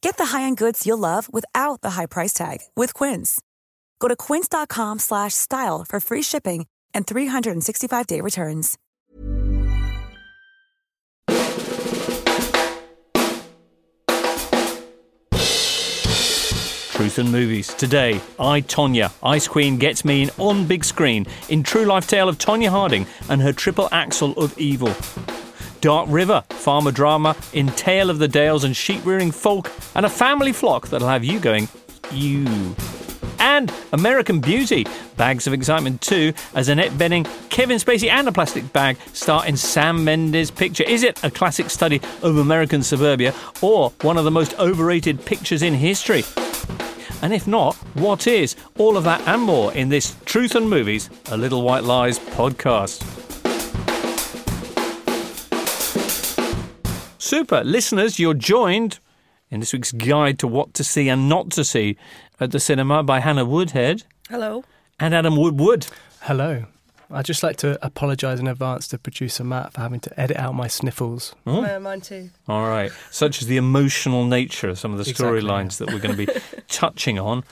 Get the high-end goods you'll love without the high price tag with Quince. Go to quince.com slash style for free shipping and 365-day returns. Truth and Movies. Today, I, Tonya, Ice Queen gets me in on big screen in true life tale of Tonya Harding and her triple axel of evil. Dark River, farmer drama in Tale of the Dales and sheep rearing folk and a family flock that'll have you going, you. And American Beauty, Bags of Excitement 2, as Annette Bening, Kevin Spacey, and a plastic bag star in Sam Mendes' picture. Is it a classic study of American suburbia or one of the most overrated pictures in history? And if not, what is? All of that and more in this Truth and Movies, a Little White Lies podcast. Super. Listeners, you're joined in this week's guide to what to see and not to see at the cinema by Hannah Woodhead Hello. and Adam Woodward. Hello. I'd just like to apologise in advance to producer Matt for having to edit out my sniffles. Uh, mine too. All right. Such as the emotional nature of some of the Exactly, storylines that we're going to be touching on.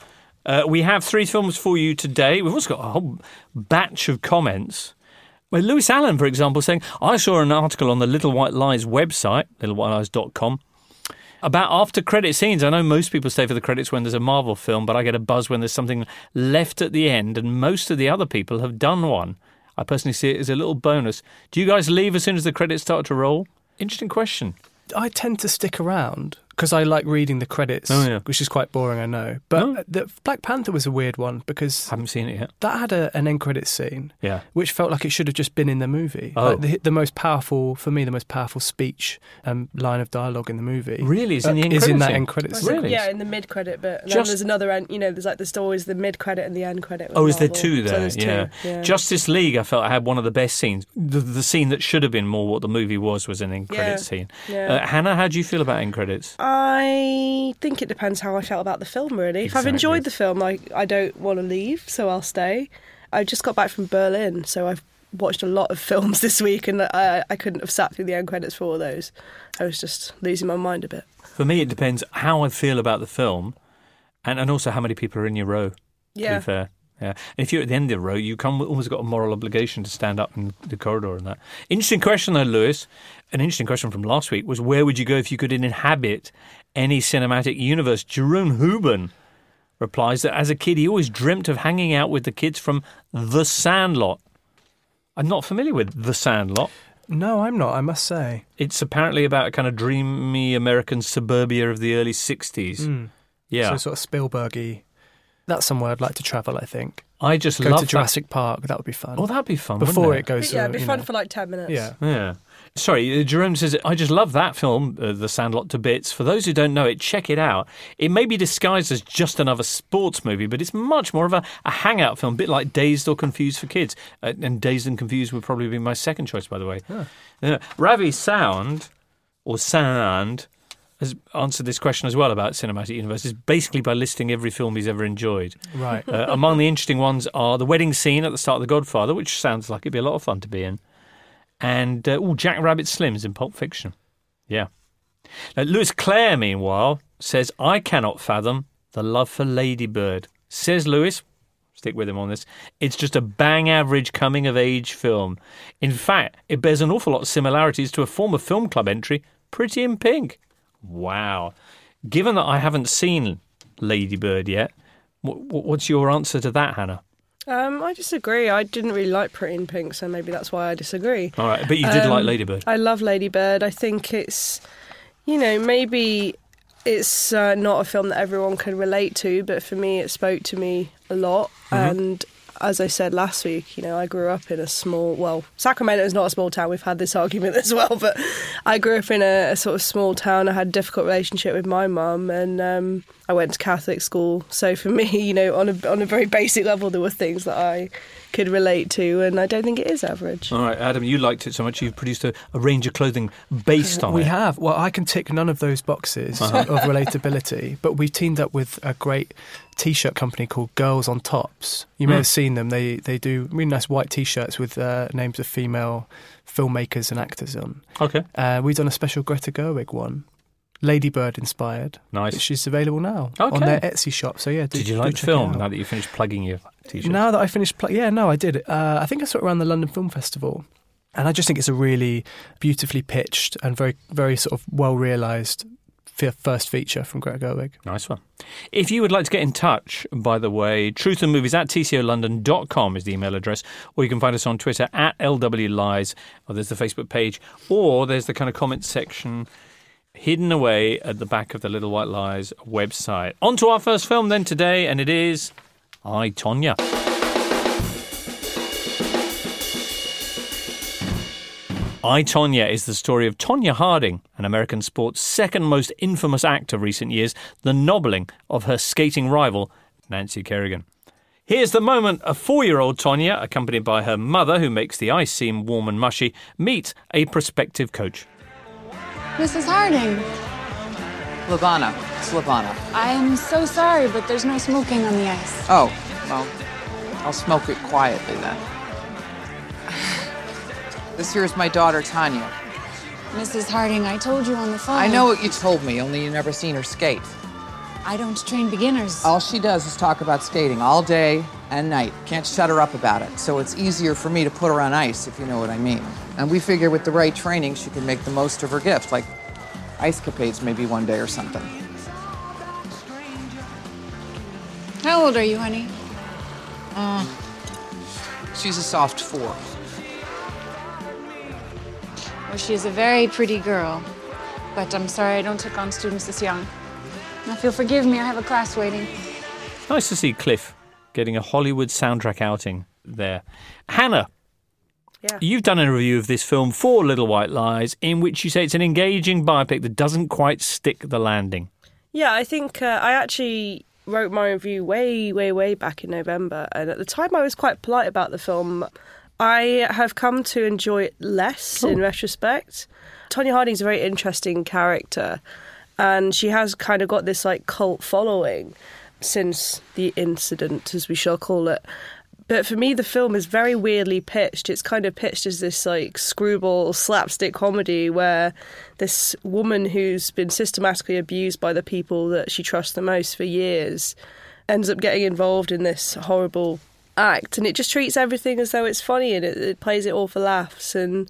Uh, we have three films for you today. We've also got a whole batch of comments. Well, Lewis Allen, for example, saying, I saw an article on the Little White Lies website, littlewhitelies.com, about after credit scenes. I know most people stay for the credits when there's a Marvel film, but I get a buzz when there's something left at the end, and most of the other people have done one. I personally see it as a little bonus. Do you guys leave as soon as the credits start to roll? Interesting question. I tend to stick around because I like reading the credits, Oh, yeah. which is quite boring, I know. But Oh. the Black Panther was a weird one because Haven't seen it yet. that had a, an end credit scene, Yeah. which felt like it should have just been in the movie. Oh. Like the, the most powerful, for me, the most powerful speech um, line of dialogue in the movie. Really? Is in the uh, end is credit in that scene? end credit scene. Really? Yeah, in the mid credit bit. And Just- then there's another end, you know, there's like, there's always the mid credit and the end credit. Oh, is there Marvel. two So there? there's two, yeah. yeah. Justice League, I felt I had one of the best scenes. The, the scene that should have been more what the movie was was an end credit Yeah. scene. Yeah. Uh, Hannah, how do you feel about end credits? I think it depends how I felt about the film, really. If I've enjoyed the film, like, I don't want to leave, so I'll stay. I just got back from Berlin, so I've watched a lot of films this week, and I, I couldn't have sat through the end credits for all those. I was just losing my mind a bit. For me, it depends how I feel about the film, and, and also how many people are in your row. To Yeah. be fair. Yeah. And if you're at the end of the row, you come almost got a moral obligation to stand up in the corridor and that. Interesting question though, Lewis. An interesting question from last week was where would you go if you could inhabit any cinematic universe? Jerome Huben replies that as a kid he always dreamt of hanging out with the kids from The Sandlot. I'm not familiar with The Sandlot. No, I'm not, I must say. It's apparently about a kind of dreamy American suburbia of the early 60s. Mm. Yeah. So sort of Spielbergy. That's somewhere I'd like to travel, I think. I just Go love to Jurassic Park, that would be fun. That. Oh, that'd be fun. Before wouldn't it goes yeah, uh, it'd be fun know. for like 10 minutes. Yeah. Yeah. Sorry, uh, Jerome says, I just love that film, uh, The Sandlot to Bits. For those who don't know it, check it out. It may be disguised as just another sports movie, but it's much more of a, a hangout film, a bit like Dazed or Confused for kids. Uh, and Dazed and Confused would probably be my second choice, by the way. Uh, Ravi Sound, or Sound, has answered this question as well about cinematic universes, basically by listing every film he's ever enjoyed. Right. Uh, among the interesting ones are the wedding scene at the start of The Godfather, which sounds like it'd be a lot of fun to be in, and uh, oh, Jack Rabbit Slims in Pulp Fiction. Yeah. Now, Lewis Clare, meanwhile, says, I cannot fathom the love for Ladybird. Says Lewis, stick with him on this, it's just a bang average coming of age film. In fact, it bears an awful lot of similarities to a former film club entry, Pretty in Pink. Wow. Given that I haven't seen Ladybird yet, wh- wh- what's your answer to that, Hannah? Um, I disagree. I didn't really like Pretty in Pink, so maybe that's why I disagree. All right, but you did Um, like Ladybird. I love Ladybird. I think it's, you know, maybe it's uh, not a film that everyone can relate to, but for me, it spoke to me a lot. And as I said last week, you know, I grew up in a small, well, Sacramento is not a small town. We've had this argument as well, but I grew up in a, a sort of small town. I had a difficult relationship with my mum, and um, I went to Catholic school. So for me, you know, on a on a very basic level, there were things that I could relate to, and I don't think it is average. All right, Adam, you liked it so much you've produced a, a range of clothing based on We it. have. Well, I can tick none of those boxes Uh-huh. of relatability, but we've teamed up with a great t-shirt company called Girls on Tops. You may Mm. have seen them. They they do really nice white t-shirts with uh, names of female filmmakers and actors on. Okay, Uh, we've done a special Greta Gerwig one, Ladybird inspired. nice. Is available now Okay. on their Etsy shop. So yeah, do, Did you like the film now that you finished plugging your t-shirt? Now that I finished, pl- yeah, no, I did. Uh, I think I saw it around the London Film Festival, and I just think it's a really beautifully pitched and very, very sort of well realised first feature from Greta Gerwig. Nice one. If you would like to get in touch, by the way, truthandmovies at tcolondon.com is the email address, or you can find us on Twitter at LWLies, or there's the Facebook page, or there's the kind of comments section hidden away at the back of the Little White Lies website. On to our first film then today, and it is I, Tonya. I, Tonya is the story of Tonya Harding, an American sport's second most infamous act of recent years, the nobbling of her skating rival, Nancy Kerrigan. Here's the moment a four year old Tonya, accompanied by her mother, who makes the ice seem warm and mushy, meet a prospective coach. Mrs. Harding, LaVona. It's LaVona. I am so sorry, but there's no smoking on the ice. Oh, well, I'll smoke it quietly then. This here is my daughter, Tonya. Mrs. Harding, I told you on the phone. I know what you told me, only you never seen her skate. I don't train beginners. All she does is talk about skating all day and night. Can't shut her up about it. So it's easier for me to put her on ice, if you know what I mean. And we figure with the right training, she can make the most of her gift, like ice capades maybe one day or something. How old are you, honey? Uh, she's a soft four. Well, she is a very pretty girl. But I'm sorry I don't take on students this young. Now, if you'll forgive me, I have a class waiting. Nice to see Cliff getting a Hollywood soundtrack outing there. Hannah, Yeah. you've done a review of this film for Little White Lies, in which you say it's an engaging biopic that doesn't quite stick the landing. Yeah, I think uh, I actually wrote my review way, way, way back in November, and at the time I was quite polite about the film. I have come to enjoy it less in retrospect. Tonya Harding's a very interesting character, and she has kind of got this like cult following since the incident, as we shall call it. But for me, the film is very weirdly pitched. It's kind of pitched as this like screwball slapstick comedy where this woman who's been systematically abused by the people that she trusts the most for years ends up getting involved in this horrible act. And it just treats everything as though it's funny and it, it plays it all for laughs. And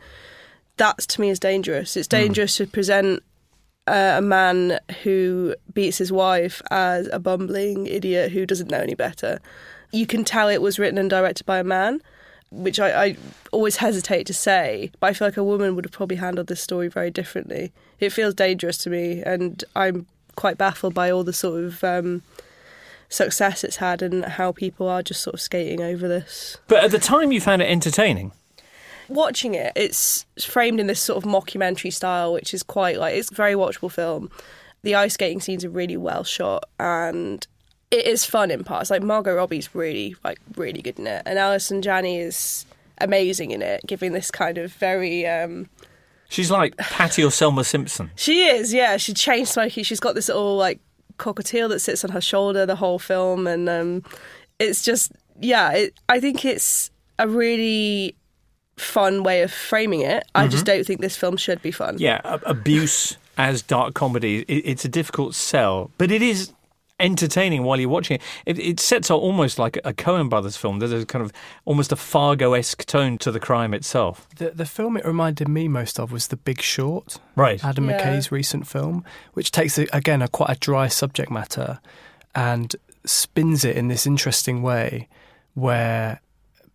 that to me is dangerous. It's hmm. dangerous to present uh, a man who beats his wife as a bumbling idiot who doesn't know any better. You can tell it was written and directed by a man, which I, I always hesitate to say, but I feel like a woman would have probably handled this story very differently. It feels dangerous to me, and I'm quite baffled by all the sort of um, success it's had and how people are just sort of skating over this But at the time, you found it entertaining. Watching it, it's framed in this sort of mockumentary style, which is quite like it's a very watchable film. The ice skating scenes are really well shot, and it is fun in parts. Like Margot Robbie's really like really good in it, and Allison Janney is amazing in it, giving this kind of very. um She's like Patty or Selma Simpson. She is, yeah. She chain smoking. She's got this little like cockatiel that sits on her shoulder the whole film, and um it's just yeah. It, I think it's a really fun way of framing it. I just mm-hmm. don't think this film should be fun. Yeah, abuse as dark comedy. It, it's a difficult sell, but it is entertaining while you're watching it. It, it sets out almost like a Coen Brothers film. There's a kind of almost a Fargo esque tone to the crime itself. The, the film it reminded me most of was The Big Short, Right. Adam Yeah. McKay's recent film, which takes a, again a quite a dry subject matter and spins it in this interesting way, where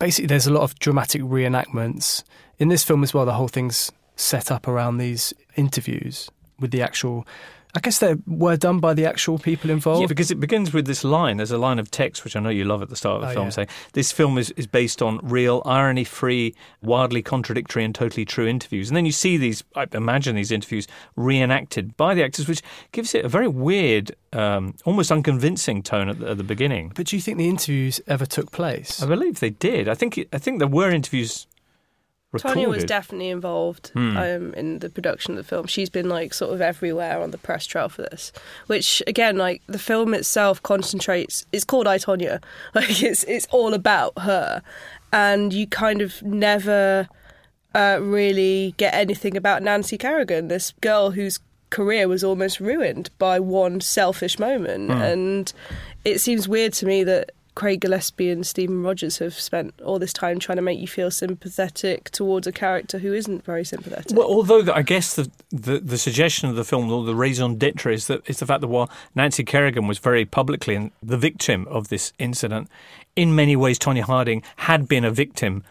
basically there's a lot of dramatic reenactments in this film as well. The whole thing's set up around these interviews with the actual. I guess they were done by the actual people involved. Yeah, because it begins with this line. There's a line of text which I know you love at the start of the Oh, film yeah. saying, This film is, is based on real, irony free, wildly contradictory, and totally true interviews. And then you see these, I imagine these interviews reenacted by the actors, which gives it a very weird, um, almost unconvincing tone at the, at the beginning. But do you think the interviews ever took place? I believe they did. I think I think there were interviews recorded. Tonya was definitely involved Hmm. um, in the production of the film. She's been like sort of everywhere on the press trail for this, which again, like the film itself concentrates. It's called I Tonya, like it's it's all about her, and you kind of never uh, really get anything about Nancy Kerrigan, this girl whose career was almost ruined by one selfish moment, and it seems weird to me that. Craig Gillespie and Steven Rogers have spent all this time trying to make you feel sympathetic towards a character who isn't very sympathetic. Well, although I guess the, the the suggestion of the film, or the raison d'être, is that is the fact that while Nancy Kerrigan was very publicly the victim of this incident, in many ways Tonya Harding had been a victim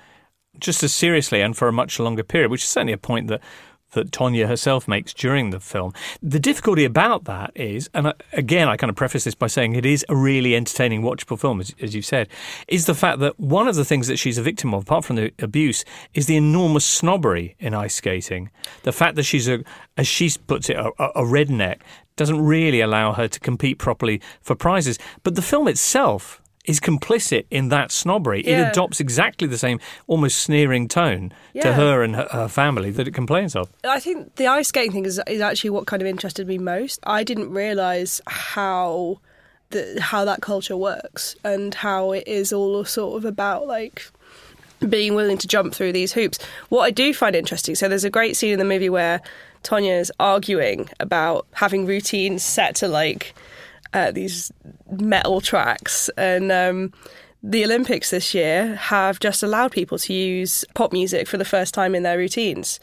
just as seriously and for a much longer period, which is certainly a point that that Tonya herself makes during the film. The difficulty about that is, and again, I kind of preface this by saying it is a really entertaining, watchable film, as, as you said, is the fact that one of the things that she's a victim of, apart from the abuse, is the enormous snobbery in ice skating. The fact that she's a, as she puts it, a, a redneck doesn't really allow her to compete properly for prizes. But the film itself is complicit in that snobbery. It adopts exactly the same almost sneering tone to her and her, her family that it complains of. I think the ice skating thing is, is actually what kind of interested me most. I didn't realise how the, how that culture works and how it is all sort of about like being willing to jump through these hoops. What I do find interesting, so there's a great scene in the movie where Tonya is arguing about having routines set to like uh, these metal tracks and. Um, the Olympics this year have just allowed people to use pop music for the first time in their routines.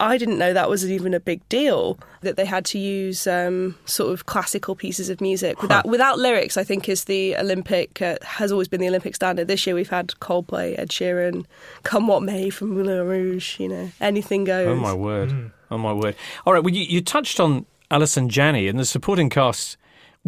I didn't know that was even a big deal that they had to use um, sort of classical pieces of music without without lyrics. I think is the Olympic uh, has always been the Olympic standard. This year we've had Coldplay, Ed Sheeran, "Come What May" from Moulin Rouge. You know, anything goes. Oh my word! Oh my word! All right, well, you, you touched on Allison Janney and the supporting cast.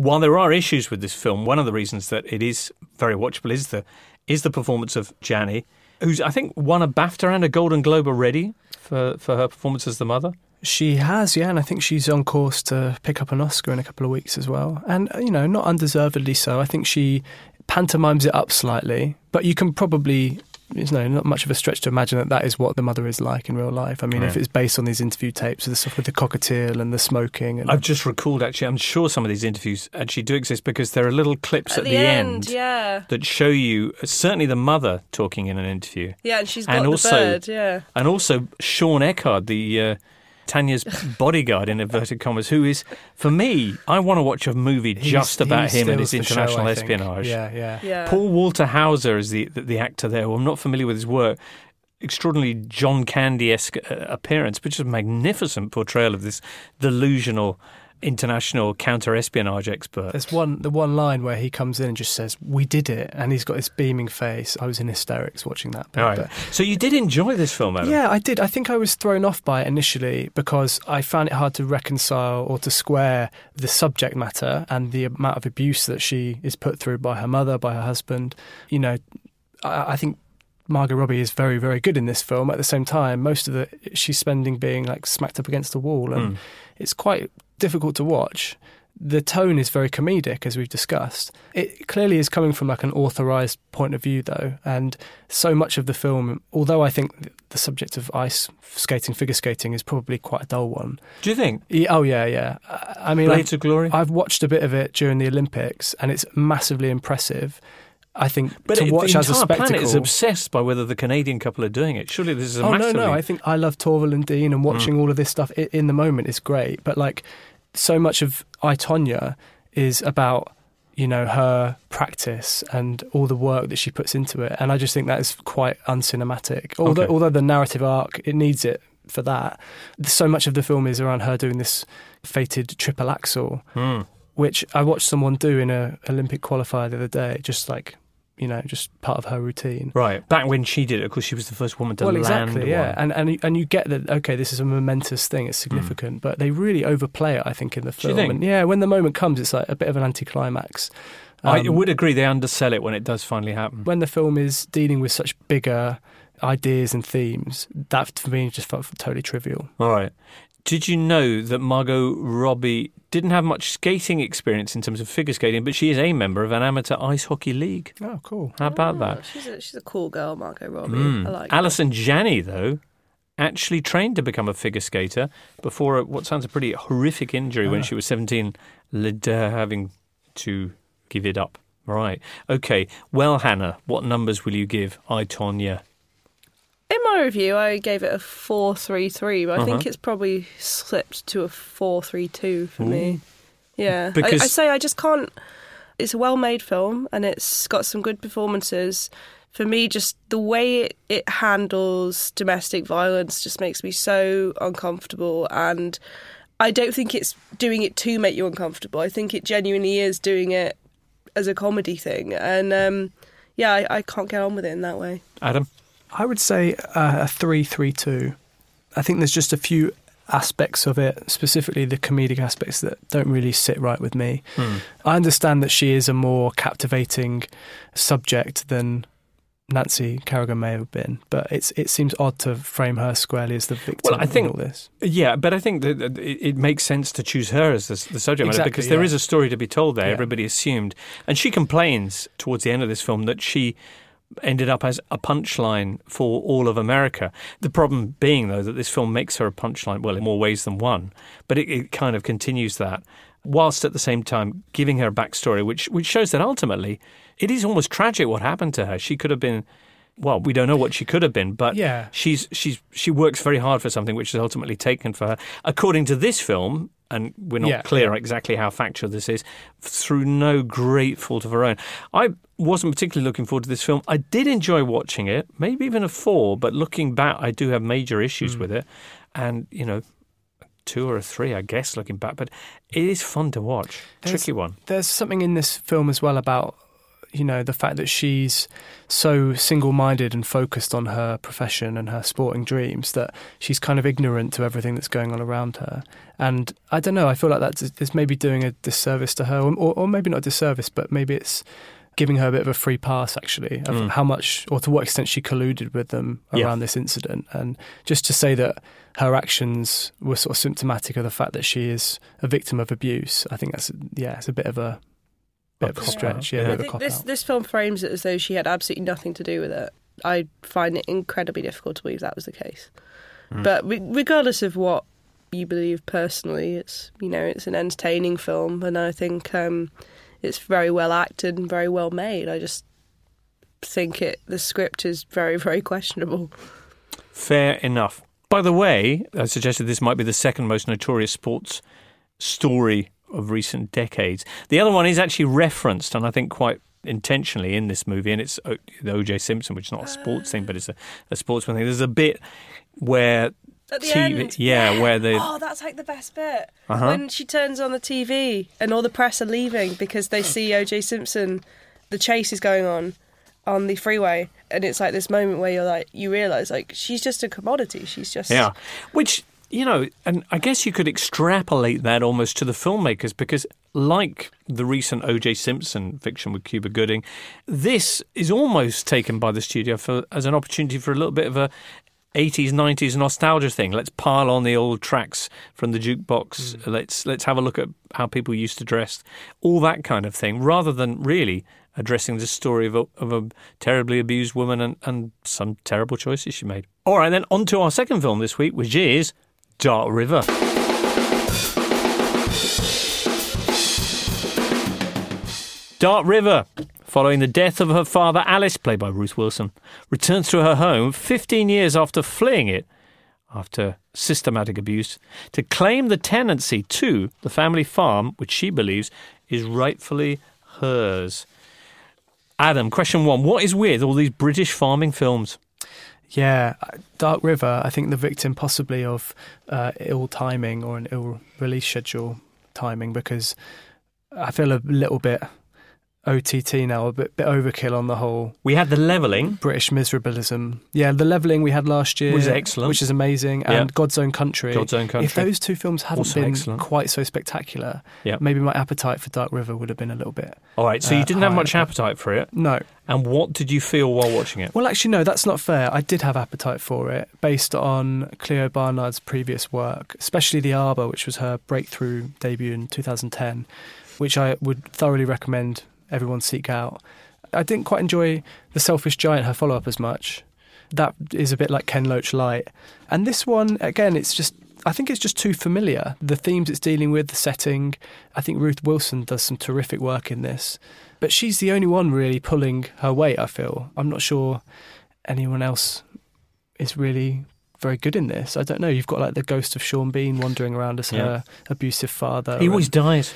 While there are issues with this film, one of the reasons that it is very watchable is the is the performance of Janney, who's I think won a BAFTA and a Golden Globe already for for her performance as the mother. She has, yeah, and I think she's on course to pick up an Oscar in a couple of weeks as well. And, uh, you know, not undeservedly so. I think she pantomimes it up slightly, but you can probably, you know, not much of a stretch to imagine that that is what the mother is like in real life. I mean, if it's based on these interview tapes, the stuff with the cockatiel and the smoking. And, I've just recalled actually. I'm sure some of these interviews actually do exist because there are little clips at, At the end, yeah. that show you uh, certainly the mother talking in an interview. Yeah, and she's got And the also- bird. Yeah, And also Shawn Eckhardt, the uh, Tonya's bodyguard in inverted commas, who is for me, I want to watch a movie he's- just about him and his steals the show, international espionage. Yeah, yeah. yeah. Paul Walter Hauser is the, the the actor there. Well, I'm not familiar with his work. Extraordinarily John Candy esque uh, appearance, but just a magnificent portrayal of this delusional international counter espionage expert. There's one the one line where he comes in and just says, "We did it," and he's got this beaming face. I was in hysterics watching that. bit, All right. but- So you did enjoy this film, Adam? Yeah, I did. I think I was thrown off by it initially because I found it hard to reconcile or to square the subject matter and the amount of abuse that she is put through by her mother, by her husband. You know, I, I think Margot Robbie is very, very good in this film. At the same time, most of the she's spending being like smacked up against the wall, and Mm. it's quite difficult to watch. The tone is very comedic, as we've discussed. It clearly is coming from like an authorized point of view, though, and so much of the film, although I think the subject of ice skating, figure skating, is probably quite a dull one. Do you think? Yeah, oh yeah, yeah. I mean, Blades I've, of Glory? I've watched a bit of it during the Olympics, and it's massively impressive. I think But to it- watch the as a spectacle. planet is obsessed by whether the Canadian couple are doing it. Surely this is a oh no, massively... no. I think I love Torvill and Dean, and watching mm. all of this stuff in the moment is great. But like, so much of I Tonya is about you know her practice and all the work that she puts into it, and I just think that is quite uncinematic. Although Okay. although the narrative arc it needs it for that, so much of the film is around her doing this fated triple axel, Hmm. which I watched someone do in a Olympic qualifier the other day. Just like you know, just part of her routine. Right. Back when she did it, of course, she was the first woman to well, land exactly, yeah, one. and and you- and you get that. Okay, this is a momentous thing; it's significant, but they really overplay it. I think in the Hmm. Film, and yeah, when the moment comes, it's like a bit of an anticlimax. I Um, would agree they undersell it when it does finally happen. when the film is dealing with such bigger ideas and themes. That for me just felt totally trivial. All right. Did you know that Margot Robbie didn't have much skating experience in terms of figure skating, but she is a member of an amateur ice hockey league? Oh, cool. How about that? Oh, she's a she's a cool girl, Margot Robbie. Mm. I like. her. Allison Janney, though, actually trained to become a figure skater before a, what sounds a pretty horrific injury when Ah. she was 17, led to her having to give it up. Right. Okay. Well, Hannah, what numbers will you give I, Tonya? In my review, I gave it a four three three, but I think Uh-huh. it's probably slipped to a four three two for me. Yeah, I, I say I just can't. It's a well-made film, and it's got some good performances. For me, just the way it, it handles domestic violence just makes me so uncomfortable, and I don't think it's doing it to make you uncomfortable. I think it genuinely is doing it as a comedy thing, and um, yeah, I, I can't get on with it in that way. Adam? I would say uh, a three-three-two. I think there's just a few aspects of it, specifically the comedic aspects that don't really sit right with me. Hmm. I understand that she is a more captivating subject than Nancy Kerrigan may have been, but it's it seems odd to frame her squarely as the victim Well, I think- in all this. Yeah, but I think that it, makes sense to choose her as the, the subject matter because there yeah. is a story to be told there. Yeah. Everybody assumed, and she complains towards the end of this film that she ended up as a punchline for all of America. The problem being, though, that this film makes her a punchline, well, in more ways than one, but it, it kind of continues that, whilst at the same time giving her a backstory, which which shows that ultimately it is almost tragic what happened to her. She could have been. Well, we don't know what she could have been, but Yeah. she's she's she works very hard for something which is ultimately taken for her. According to this film, and we're not Yeah, clear exactly how factual this is, through no great fault of her own. I wasn't particularly looking forward to this film. I did enjoy watching it, maybe even a four, but looking back, I do have major issues Hmm. with it, and you know. Two or a three, I guess, looking back, but it is fun to watch. There's- Tricky one. There's something in this film as well about you know the fact that she's so single-minded and focused on her profession and her sporting dreams that she's kind of ignorant to everything that's going on around her. And I don't know. I feel like that's maybe doing a disservice to her, or, or maybe not a disservice, but maybe it's giving her a bit of a free pass actually of Mm. how much or to what extent she colluded with them Yeah. around this incident and just to say that her actions were sort of symptomatic of the fact that she is a victim of abuse i think that's yeah it's a bit of a bit of a stretch yeah, Yeah. a I a think cop this out this film frames it as though she had absolutely nothing to do with it. I find it incredibly difficult to believe that was the case. Mm. But re- regardless of what you believe personally, it's you know it's an entertaining film, and I think um, it's very well acted and very well made. I just think it the script is very very questionable. Fair enough. By the way, I suggested this might be the second most notorious sports story of recent decades. The other one is actually referenced, and I think quite intentionally in this movie, and it's O- the O.J. Simpson, which is not a sports thing, but it's a, a sportsman thing. There's a bit where At the TV end, yeah, where the Oh, that's like the best bit. Uh-huh. When she turns on the TV and all the press are leaving because they see OJ Simpson, the chase is going on on the freeway. And it's like this moment where you're like, you realise, like, she's just a commodity. She's just. Yeah, which you know, and I guess you could extrapolate that almost to the filmmakers because, like the recent O.J. Simpson fiction with Cuba Gooding, this is almost taken by the studio for as an opportunity for a little bit of a. 80s 90s nostalgia thing let's pile on the old tracks from the jukebox mm. let's let's have a look at how people used to dress all that kind of thing rather than really addressing the story of a, of a terribly abused woman and, and some terrible choices she made all right then on to our second film this week which is Dark River. Dark River, following the death of her father Alice, played by Ruth Wilson, returns to her home 15 years after fleeing it after systematic abuse to claim the tenancy to the family farm, which she believes is rightfully hers. Adam, question one What is with all these British farming films? Yeah dark river i think the victim possibly of uh, ill timing or an ill release schedule timing because i feel a little bit OTT now, a bit, bit overkill on the whole We had the leveling. British miserabilism. Yeah, the leveling we had last year Was excellent. which is amazing, Yeah. and God's Own Country. God's Own Country. If those two films hadn't Also been excellent. quite so spectacular, Yeah. maybe my appetite for Dark River would have been a little bit. All right, so you Uh, didn't have much appetite for it. No. And what did you feel while watching it? Well, actually, no, that's not fair. I did have appetite for it based on Clio Barnard's previous work, especially The Arbor, which was her breakthrough debut in 2010, which I would thoroughly recommend everyone seek out. I didn't quite enjoy The Selfish Giant, her follow up, as much. That is a bit like Ken Loach Light. And this one, again, it's just. I think it's just too familiar. The themes it's dealing with, the setting. I think Ruth Wilson does some terrific work in this. But she's the only one really pulling her weight, I feel. I'm not sure anyone else is really very good in this. I don't know. You've got like the ghost of Sean Bean wandering around as Yeah. her abusive father. He always and- dies.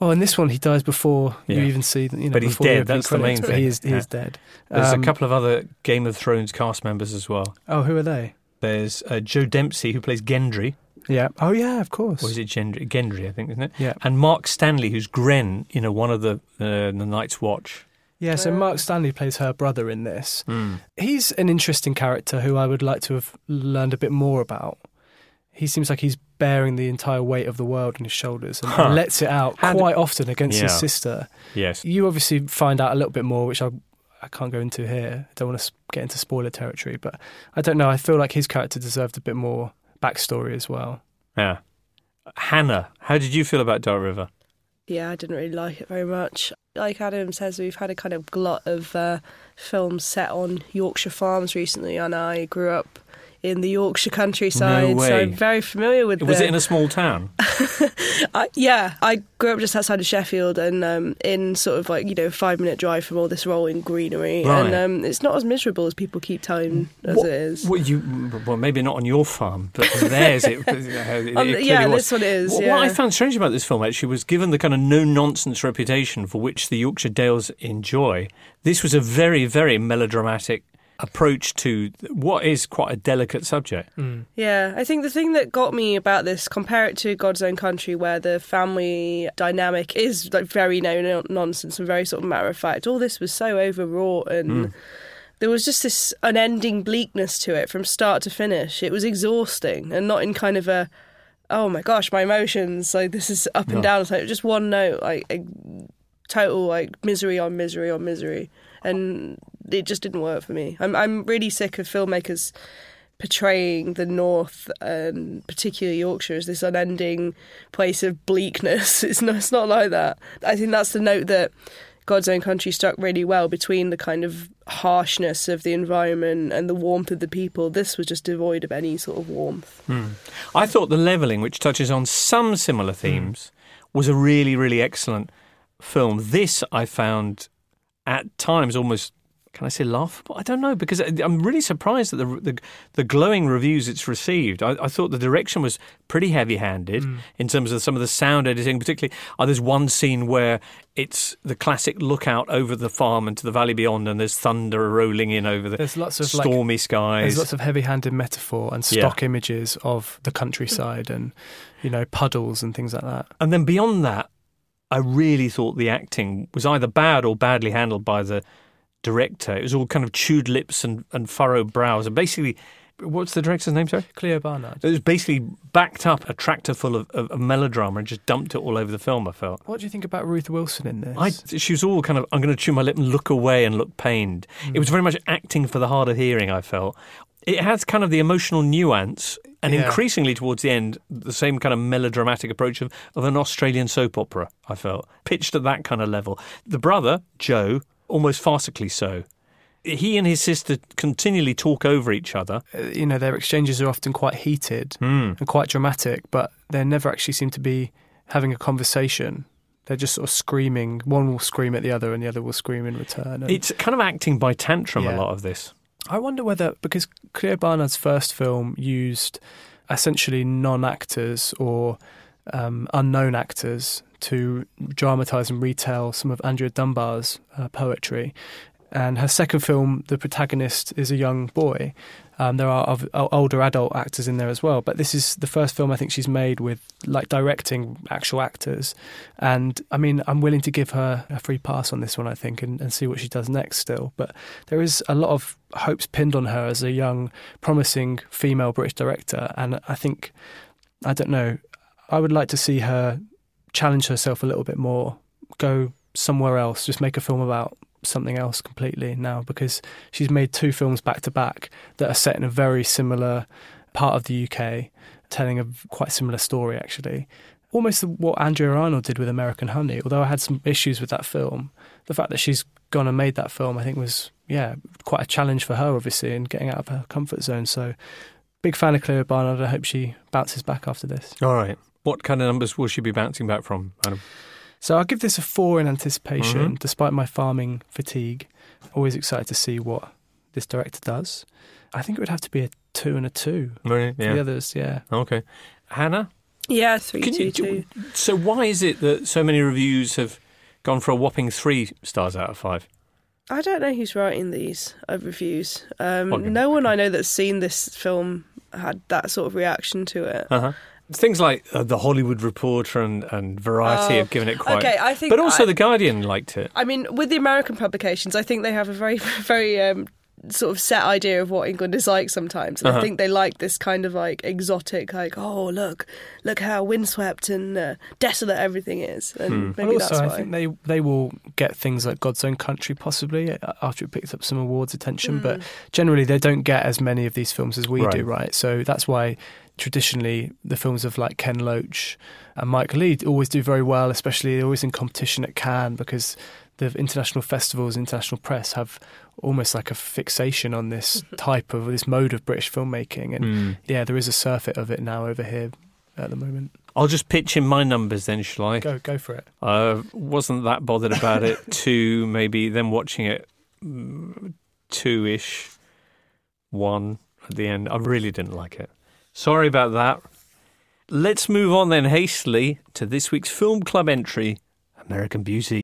Well, in this one, he dies before Yeah. you even see. You know, But he's before dead, that's the main thing. He is, he Yeah. is dead. There's Um, a couple of other Game of Thrones cast members as well. Oh, who are they? There's uh, Joe Dempsie, who plays Gendry. Yeah. Oh, yeah. Of course. Or is it Gendry? Gendry, I think, isn't it? Yeah. And Mark Stanley, who's Grenn, you know, one of the uh, the Night's Watch. Yeah. So Mark Stanley plays her brother in this. Mm. He's an interesting character who I would like to have learned a bit more about. He seems like he's bearing the entire weight of the world on his shoulders and, Huh. and lets it out How d- quite often against his sister. Yes. You obviously find out a little bit more, which I I can't go into here. I don't want to get into spoiler territory, but I don't know. I feel like his character deserved a bit more backstory as well. Yeah. Hannah, how did you feel about Dark River? Yeah, I didn't really like it very much. Like Adam says, we've had a kind of glut of uh, films set on Yorkshire farms recently, and I grew up in the Yorkshire countryside, way. so I'm very familiar with. Was the, it in a small town? I, yeah, I grew up just outside of Sheffield and um, in sort of like, you know, five minute drive from all this rolling greenery. Right. And um, it's not as miserable as people keep telling as What- it is. Well, you, well, maybe not on your farm, but theirs. It, it, it On yeah, was. this one is. What, yeah. what I found strange about this film actually was given the kind of no nonsense reputation for which the Yorkshire Dales enjoy, this was a very, very melodramatic approach to what is quite a delicate subject. Mm. Yeah, I think the thing that got me about this, compare it to God's Own Country, where the family dynamic is like very no no- nonsense and very sort of matter of fact. All this was so overwrought and. Hmm. There was just this unending bleakness to it from start to finish. It was exhausting and not in kind of a, oh my gosh, my emotions, like this is up and No. down. It's like just one note, like a total like misery on misery on misery. And it just didn't work for me. I'm I'm really sick of filmmakers portraying the North and particularly Yorkshire as this unending place of bleakness. It's not, it's not like that. I think that's the note that God's Own Country struck really well between the kind of harshness of the environment and the warmth of the people. This was just devoid of any sort of warmth. Hmm. I thought The Leveling, which touches on some similar hmm. themes, was a really, really excellent film. This I found at times almost. Can I say laughable? I don't know because I'm really surprised at the the, the glowing reviews it's received. I, I thought the direction was pretty heavy-handed mm. in terms of some of the sound editing. Particularly, oh, there's one scene where it's the classic lookout over the farm and to the valley beyond, and there's thunder rolling in over the There's lots of like stormy skies. There's lots of heavy-handed metaphor and Yeah. stock images of the countryside and you know puddles and things like that. And then beyond that, I really thought the acting was either bad or badly handled by the director. It was all kind of chewed lips and, and furrowed brows. And basically, what's the director's name, sorry? Clio Barnard. It was basically backed up a tractor full of, of, of melodrama and just dumped it all over the film, I felt. What do you think about Ruth Wilson in this? I, she was all kind of, I'm going to chew my lip and look away and look pained. It was mm. very much acting for the hard of hearing, I felt. It has kind of the emotional nuance and Yeah. increasingly towards the end, the same kind of melodramatic approach of, of an Australian soap opera, I felt, pitched at that kind of level. The brother, Joe, almost farcically so. He and his sister continually talk over each other. Uh, you know, their exchanges are often quite heated Hmm. and quite dramatic, but they never actually seem to be having a conversation. They're just sort of screaming. One will scream at the other, and the other will scream in return. And It's kind of acting by tantrum, a lot of this. I wonder whether because Clio Barnard's first film used essentially non-actors or um, unknown actors to dramatise and retell some of Andrea Dunbar's uh, poetry. And her second film, the protagonist is a young boy. Um, there are older adult actors in there as well, but this is the first film I think she's made with like directing actual actors. And I mean, I'm willing to give her a free pass on this one, I think, and, and see what she does next still. But there is a lot of hopes pinned on her as a young, promising female British director, and I think, I don't know, I would like to see her challenge herself a little bit more, go somewhere else, just make a film about something else completely now because she's made two films back to back that are set in a very similar part of the UK, telling a quite similar story actually. Almost what Andrea Arnold did with American Honey, although I had some issues with that film. The fact that she's gone and made that film, I think, was yeah quite a challenge for her, obviously, in getting out of her comfort zone. So, big fan of Clio Barnard. I hope she bounces back after this. All right. What kind of numbers will she be bouncing back from, Adam? So I'll give this a four in anticipation, mm-hmm. despite my farming fatigue. Always excited to see what this director does. I think it would have to be a two and a two. Really? Yeah. the others, yeah. Okay. Hannah? Yeah, three, Can two, you, two. So why is it that so many reviews have gone for a whopping three stars out of five? I don't know who's writing these reviews. Um, no one I know that's seen this film had that sort of reaction to it. Uh-huh. Things like uh, the Hollywood Reporter and, and Variety have given it quite. Okay, I think. But also I, the Guardian liked it. I mean, with the American publications, I think they have a very, very um, sort of set idea of what England is like sometimes. And uh-huh. I think they like this kind of like exotic, like, oh, look, look how windswept and uh, desolate everything is. And hmm. maybe also, that's why. I think they, they will get things like God's Own Country possibly uh, after it picks up some awards attention. Mm. But generally, they don't get as many of these films as we right. do, right? So that's why traditionally the films of like Ken Loach and Mike Leigh always do very well, especially they're always in competition at Cannes because the international festivals, international press have almost like a fixation on this type of this mode of British filmmaking. And mm. yeah, there is a surfeit of it now over here at the moment. I'll just pitch in my numbers then, shall I? Go, go for it. I wasn't that bothered about it. two, maybe then watching it mm, two ish, one at the end. I really didn't like it. Sorry about that. Let's move on then hastily to this week's Film Club entry American Beauty.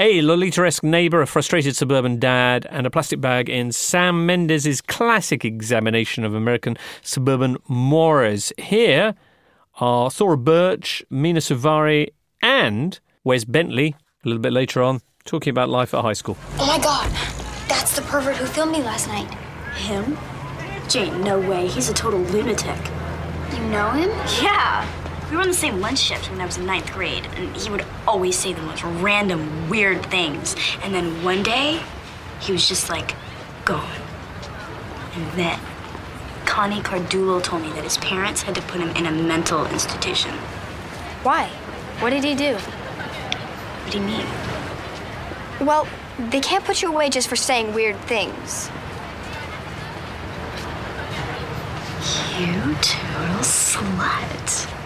A Lolita-esque neighbour, a frustrated suburban dad, and a plastic bag in Sam Mendes's classic examination of American suburban mores. Here are Thora Birch, Mena Suvari, and Wes Bentley, a little bit later on, talking about life at high school. Oh my god, that's the pervert who filmed me last night. Him? Jane, no way. He's a total lunatic. You know him? Yeah. We were on the same lunch shift when I was in ninth grade, and he would always say the most random, weird things. And then one day, he was just like, gone. And then, Connie Cardulo told me that his parents had to put him in a mental institution. Why? What did he do? What do you mean? Well, they can't put you away just for saying weird things. You total slut.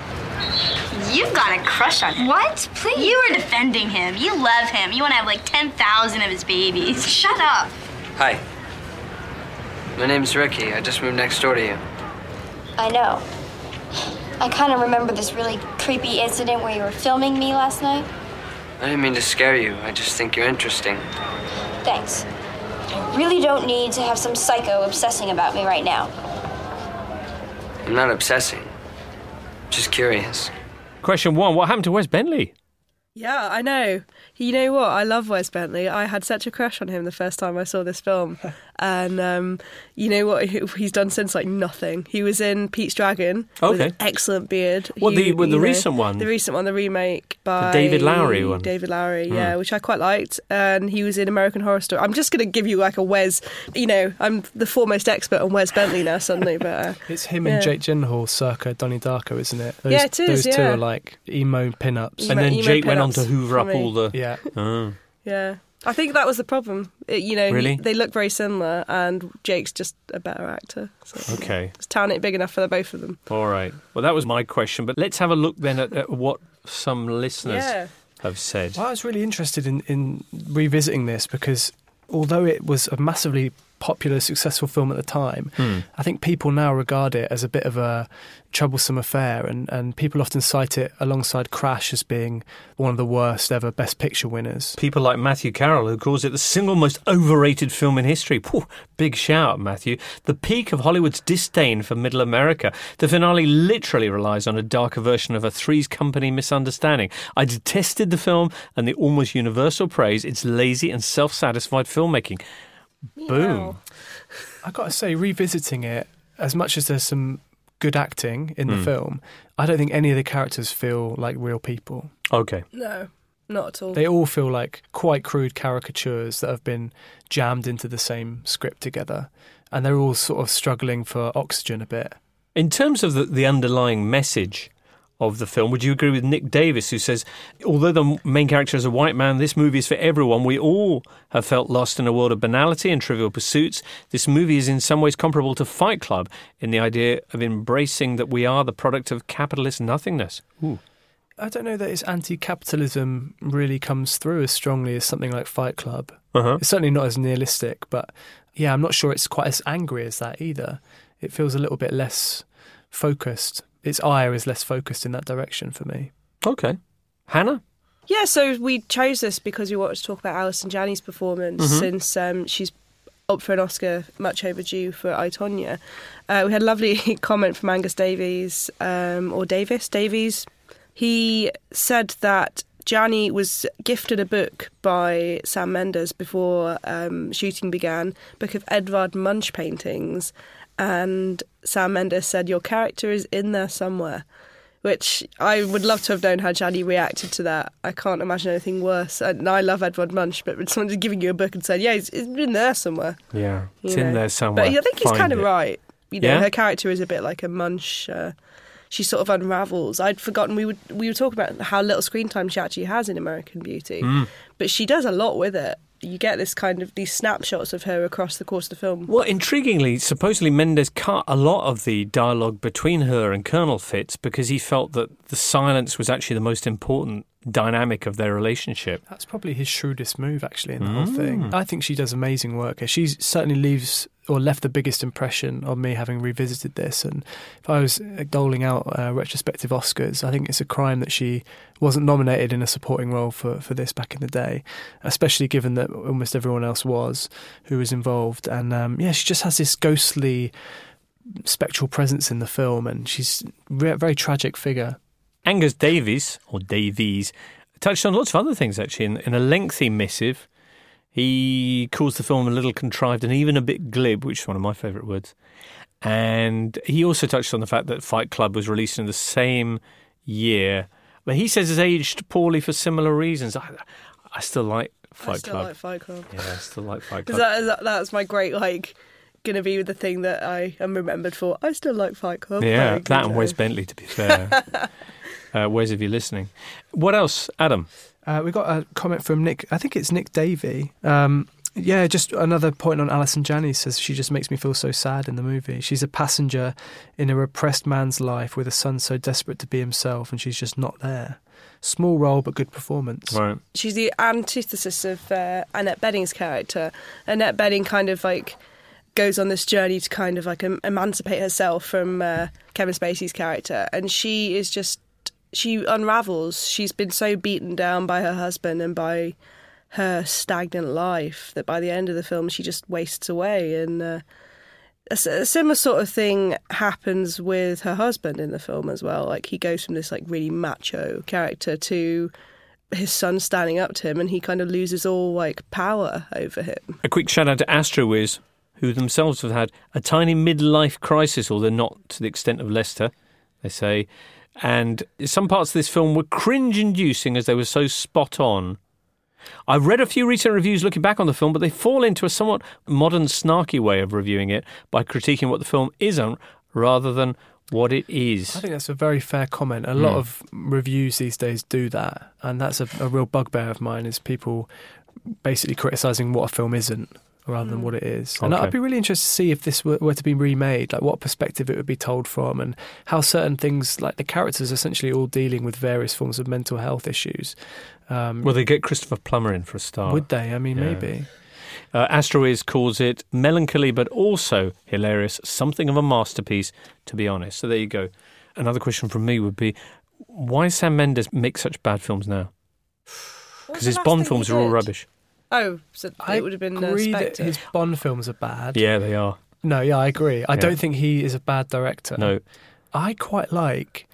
You've got a crush on him. What? Please. You were defending him. You love him. You want to have like 10,000 of his babies. Shut up. Hi. My name's Ricky. I just moved next door to you. I know. I kind of remember this really creepy incident where you were filming me last night. I didn't mean to scare you. I just think you're interesting. Thanks. I really don't need to have some psycho obsessing about me right now. I'm not obsessing. Just curious. Question one What happened to Wes Bentley? Yeah, I know. You know what? I love Wes Bentley. I had such a crush on him the first time I saw this film. and um, you know what he's done since? Like nothing. He was in Pete's Dragon. with Okay. an excellent beard. What, He- the- well, the know, recent one? The recent one, the remake by David Lowery one? David Lowery, Hmm. yeah, which I quite liked. And he was in American Horror Story. I'm just going to give you like a Wes. You know, I'm the foremost expert on Wes Bentley now suddenly, but. Uh, It's him yeah. and Jake Gyllenhaal circa Donnie Darko, isn't it? Those, Yeah, it is, Those two are like emo pin-ups. and then Jake went on to hoover up all the. Yeah. Oh. Yeah. I think that was the problem. It, you know, he- Really? they look very similar, and Jake's just a better actor. So Okay. it's talent big enough for the both of them. All right. Well, that was my question, but let's have a look then at, at what some listeners Yeah. have said. Well, I was really interested in, in revisiting this because although it was a massively popular, successful film at the time, Hmm. I think people now regard it as a bit of a troublesome affair, and, and people often cite it alongside Crash as being one of the worst ever Best Picture winners. People like Matthew Carroll, who calls it the single most overrated film in history. Phew, big shout, Matthew. The peak of Hollywood's disdain for middle America. The finale literally relies on a darker version of a Three's Company misunderstanding. I detested the film and the almost universal praise its lazy and self satisfied filmmaking. Boom. I got to say, revisiting it, as much as there's some good acting in the Hmm. film, I don't think any of the characters feel like real people. Okay. No, not at all. They all feel like quite crude caricatures that have been jammed into the same script together. And they're all sort of struggling for oxygen a bit. In terms of the, the underlying message of the film, would you agree with Nick Davis, who says, although the main character is a white man, this movie is for everyone. We all have felt lost in a world of banality and trivial pursuits. This movie is in some ways comparable to Fight Club in the idea of embracing that we are the product of capitalist nothingness. Ooh. I don't know that its anti capitalism really comes through as strongly as something like Fight Club. Uh-huh. It's certainly not as nihilistic, but yeah, I'm not sure it's quite as angry as that either. It feels a little bit less focused. Its ire is less focused in that direction for me. Okay. Hannah? Yeah, so we chose this because we wanted to talk about Allison Janney's performance Mhm. since um, she's up for an Oscar, much overdue for I Tonya. Uh, we had a lovely comment from Angus Davies, um, or Davis, Davies. He said that Janney was gifted a book by Sam Mendes before um, shooting began, book of Edvard Munch paintings, and Sam Mendes said, Your character is in there somewhere which I would love to have known how Janney reacted to that. I can't imagine anything worse. And I love Edvard Munch, but someone's giving you a book and said, "Yeah, it's, it's in there somewhere," Yeah. you It's in know. there somewhere. But I think he's Find kind of it. right. You know, Yeah? her character is a bit like a Munch. Uh, she sort of unravels. I'd forgotten we would we were talking about how little screen time she actually has in American Beauty, Mm. but she does a lot with it. You get this kind of these snapshots of her across the course of the film. Well, intriguingly, supposedly Mendes cut a lot of the dialogue between her and Colonel Fitz because he felt that the silence was actually the most important dynamic of their relationship. That's probably his shrewdest move, actually, in the whole thing. Mm. I think she does amazing work. She certainly leaves or left the biggest impression on me having revisited this. And if I was doling out uh, retrospective Oscars, I think it's a crime that she wasn't nominated in a supporting role for, for this back in the day, especially given that almost everyone else was who was involved. And um, yeah, she just has this ghostly spectral presence in the film, and she's a very tragic figure. Angus Davies, or Davies, touched on lots of other things actually. In, in a lengthy missive, he calls the film a little contrived and even a bit glib, which is one of my favourite words. And he also touched on the fact that Fight Club was released in the same year, but he says it's aged poorly for similar reasons. I, I still like Fight I still Club. like Fight Club. Yeah, I still like Fight Club. that, is- that, that's my great like. Going to be the thing that I am remembered for. I still like Fight Club. yeah, good that and show. Wes Bentley, to be fair. uh, Wes, if you're listening. What else, Adam? Uh, we got a comment from Nick. I think it's Nick Davey. Um, Yeah, just another point on Allison Janney says she just makes me feel so sad in the movie. She's a passenger in a repressed man's life with a son so desperate to be himself, and she's just not there. Small role, but good performance. Right. She's the antithesis of uh, Annette Bening's character. Annette Bedding kind of like goes on this journey to kind of like em- emancipate herself from uh, Kevin Spacey's character, and she is just she unravels. She's been so beaten down by her husband and by her stagnant life that by the end of the film she just wastes away and. Uh, a, a similar sort of thing happens with her husband in the film as well. Like he goes from this like really macho character to his son standing up to him, and he kind of loses all like power over him. A quick shout out to Astro Astrowiz, who themselves have had a tiny midlife crisis, although not to the extent of Lester, they say. And some parts of this film were cringe inducing as they were so spot on. I've read a few recent reviews looking back on the film, but they fall into a somewhat modern, snarky way of reviewing it by critiquing what the film isn't rather than what it is. I think that's a very fair comment. A lot Hmm. of reviews these days do that, and that's a, a real bugbear of mine. Is people basically criticizing what a film isn't rather than what it is. And Okay. I'd be really interested to see if this were, were to be remade, like what perspective it would be told from, and how certain things, like the characters, are essentially all dealing with various forms of mental health issues. Um, Well, they get Christopher Plummer in for a start. would they? I mean, Yeah. maybe. Uh, Astrowiz calls it melancholy but also hilarious, something of a masterpiece, to be honest. So there you go. Another question from me would be why Sam Mendes make such bad films now? Because his Bond films are all rubbish. Oh, so I it would have been uh, agree that Spectre. his Bond films are bad. Yeah, they are. No, yeah, I agree. I Yeah. don't think he is a bad director. No. I quite like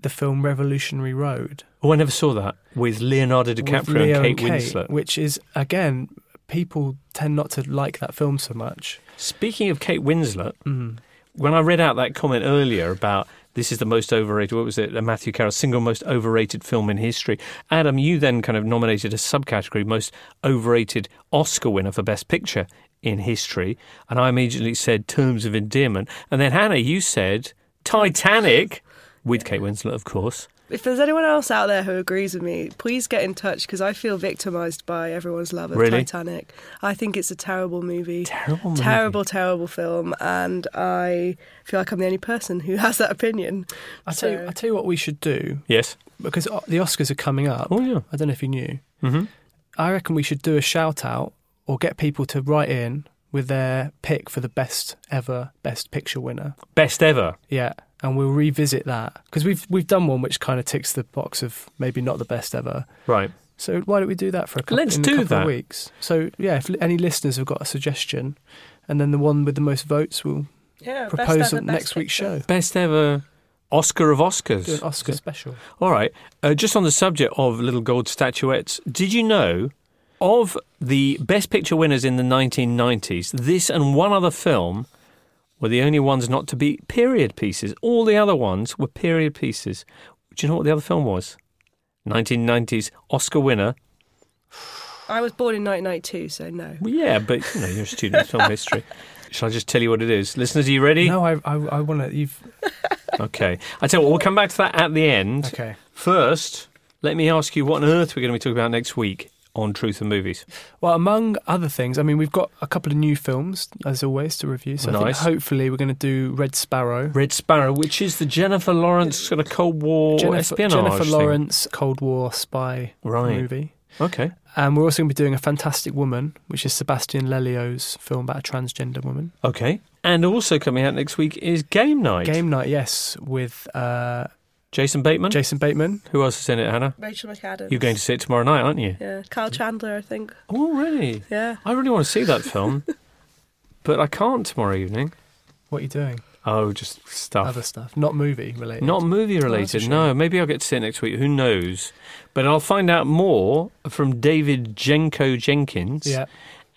the film Revolutionary Road. Oh, I never saw that with Leonardo with DiCaprio Leo and Kate and Winslet. which is again, people tend not to like that film so much. Speaking of Kate Winslet, Mm. when I read out that comment earlier about this is the most overrated, what was it, a Matthew Carroll, single most overrated film in history, Adam, you then kind of nominated a subcategory, most overrated Oscar winner for Best Picture in history. And I immediately said Terms of Endearment. And then Hannah, you said Titanic, with Kate Winslet, of course. If there's anyone else out there who agrees with me, please get in touch because I feel victimised by everyone's love of Really? Titanic. I think it's a terrible movie. Terrible movie. Terrible, terrible film. And I feel like I'm the only person who has that opinion. I tell you, I tell you what we should do Yes. because the Oscars are coming up. Oh, yeah. I don't know if you knew. hmm I reckon we should do a shout out or get people to write in with their pick for the best ever Best Picture winner. Best ever. Yeah, and we'll revisit that because we've we've done one which kind of ticks the box of maybe not the best ever. Right. So why don't we do that for a couple, Let's in a do couple that. of weeks? So yeah, if any listeners have got a suggestion, and then the one with the most votes will Yeah, best propose ever, on best next week's show. Best ever Oscar of Oscars. Do an Oscar special. All right. Uh, just on the subject of little gold statuettes, did you know of the Best Picture winners in the 1990s, this and one other film were the only ones not to be period pieces? All the other ones were period pieces. Do you know what the other film was? 1990s Oscar winner. I was born in 1992, so no. Well, yeah, but you know, you're a student of film history. Shall I just tell you what it is? Listeners, are you ready? No, I I, I want to. You've Okay. I tell you what, we'll come back to that at the end. okay. First, let me ask you what on earth we're going to be talking about next week on Truth and Movies. Well, among other things, I mean, we've got a couple of new films as always to review. So I think hopefully we're going to do Red Sparrow. Red Sparrow, which is the Jennifer Lawrence sort of Cold War Jennifer, espionage. Jennifer thing. Lawrence Cold War spy Right. movie. Okay. And we're also going to be doing A Fantastic Woman, which is Sebastian Lelio's film about a transgender woman. Okay. And also coming out next week is Game Night. Game Night, yes, with uh, Jason Bateman. Jason Bateman. Who else is in it, Hannah? Rachel McAdams. You're going to see it tomorrow night, aren't you? Yeah, Kyle Chandler, I think. Oh, really? Yeah. I really want to see that film, but I can't tomorrow evening. What are you doing? Oh, just stuff. Other stuff, not movie related. Not movie related. shame. no, maybe I'll get to see it next week. Who knows? But I'll find out more from David Jenko Jenkins. Yeah.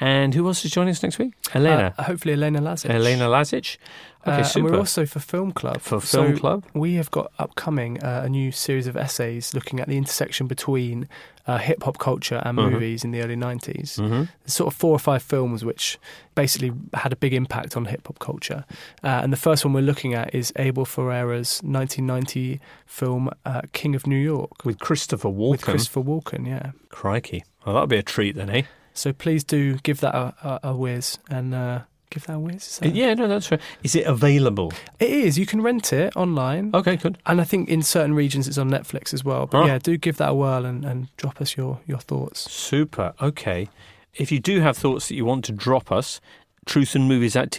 And who else is joining us next week? Elena. Uh, hopefully, Elena Lazic. Elena Lazic. Okay, Uh, super. And we're also for Film Club. For Film So Club? we have got upcoming uh, a new series of essays looking at the intersection between uh, hip hop culture and Mhm. movies in the early 90s. Mhm. There's sort of four or five films which basically had a big impact on hip hop culture. Uh, and the first one we're looking at is Abel Ferrara's 1990 film uh, King of New York With Christopher Walken. with Christopher Walken, yeah. Crikey. Well, that'll be a treat then, eh? So please do give that a, a, a whiz and uh, give that a whiz. Is that- Yeah, no, that's right. Is it available? It is. You can rent it online. Okay, good. And I think in certain regions it's on Netflix as well. But Oh. yeah, do give that a whirl and, and drop us your, your thoughts. Super. Okay. If you do have thoughts that you want to drop us, truth and movies at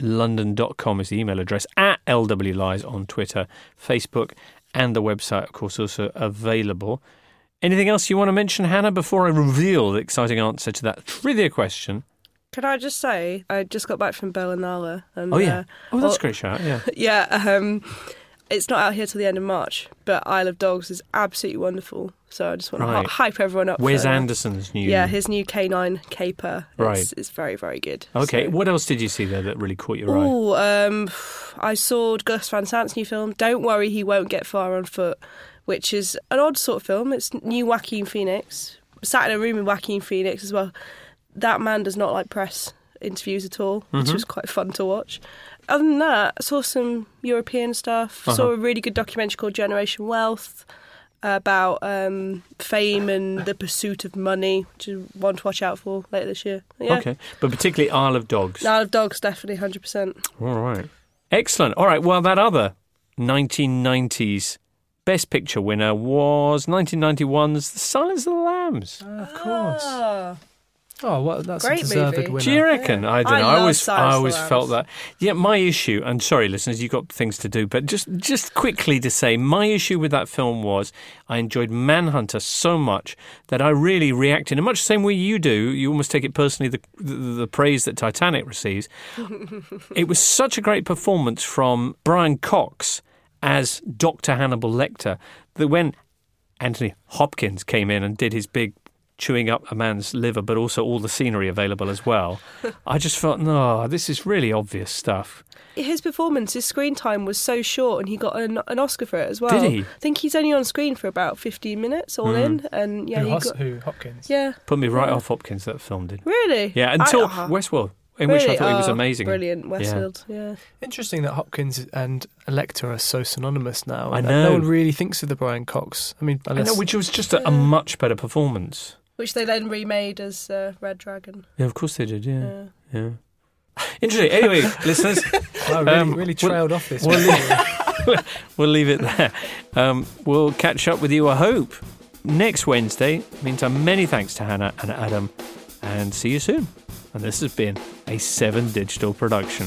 tcolondon.com is the email address, at LW Lies on Twitter, Facebook, and the website, of course, also available. Anything else you want to mention, Hannah, before I reveal the exciting answer to that trivia question? Can I just say, I just got back from Berlinale. And, Oh, yeah. uh, Oh, that's well- a great shout, yeah. yeah, um, it's not out here till the end of March, but Isle of Dogs is absolutely wonderful. So I just want Right. to hype everyone up. Wes Anderson's new. Yeah, his new K9 caper. Right. It's, it's very, very good. Okay, So- what else did you see there that really caught your eye? Oh, um, I saw Gus Van Sant's new film. Don't worry, he won't get far on foot, which is an odd sort of film. It's new Joaquin Phoenix. Sat in a room with Joaquin Phoenix as well. That man does not like press interviews at all, which Mhm. was quite fun to watch. Other than that, I saw some European stuff. Saw Uh-huh. a really good documentary called Generation Wealth about um, fame and the pursuit of money, which is one to watch out for later this year. Yeah. Okay, but particularly Isle of Dogs. Isle of Dogs, definitely 100%. All right. Excellent. All right. Well, that other 1990s Best Picture winner was 1991's The Silence of the Lambs. of course. Ah. Oh, well, that's Great a deserved movie. winner. Do you reckon? I don't I know. I love always, I always felt that. Yeah, my issue. And sorry, listeners, you've got things to do, but just, just quickly to say, my issue with that film was I enjoyed Manhunter so much that I really reacted in much the same way you do. You almost take it personally the the, the praise that Titanic receives. it was such a great performance from Brian Cox as Dr. Hannibal Lecter that when Anthony Hopkins came in and did his big chewing up a man's liver, but also all the scenery available as well, I just felt, no, this is really obvious stuff. His performance, his screen time was so short, and he got an, an Oscar for it as well. Did he? I think he's only on screen for about 15 minutes all Mm. in, and yeah, who, he Hos- got. who Hopkins? Yeah. Put me right Yeah. off Hopkins, that film did. Really? Yeah, until I- uh, Westworld, in which I really? thought he was Oh, amazing. Brilliant, Yeah. Yeah. Interesting that Hopkins and Lecter are so synonymous now. I know. No one really thinks of the Brian Cox. I mean, I know, which was just a, a much better performance. Which they then remade as uh, Red Dragon. Yeah, of course they did, yeah. Yeah. Yeah. Interesting. Anyway, listeners. Wow, really, um, really we'll- trailed off this. We'll leave, we'll leave it there. Um, we'll catch up with you, I hope, next Wednesday. Meantime, many thanks to Hannah and Adam, and see you soon. And this has been a Seven Digital production.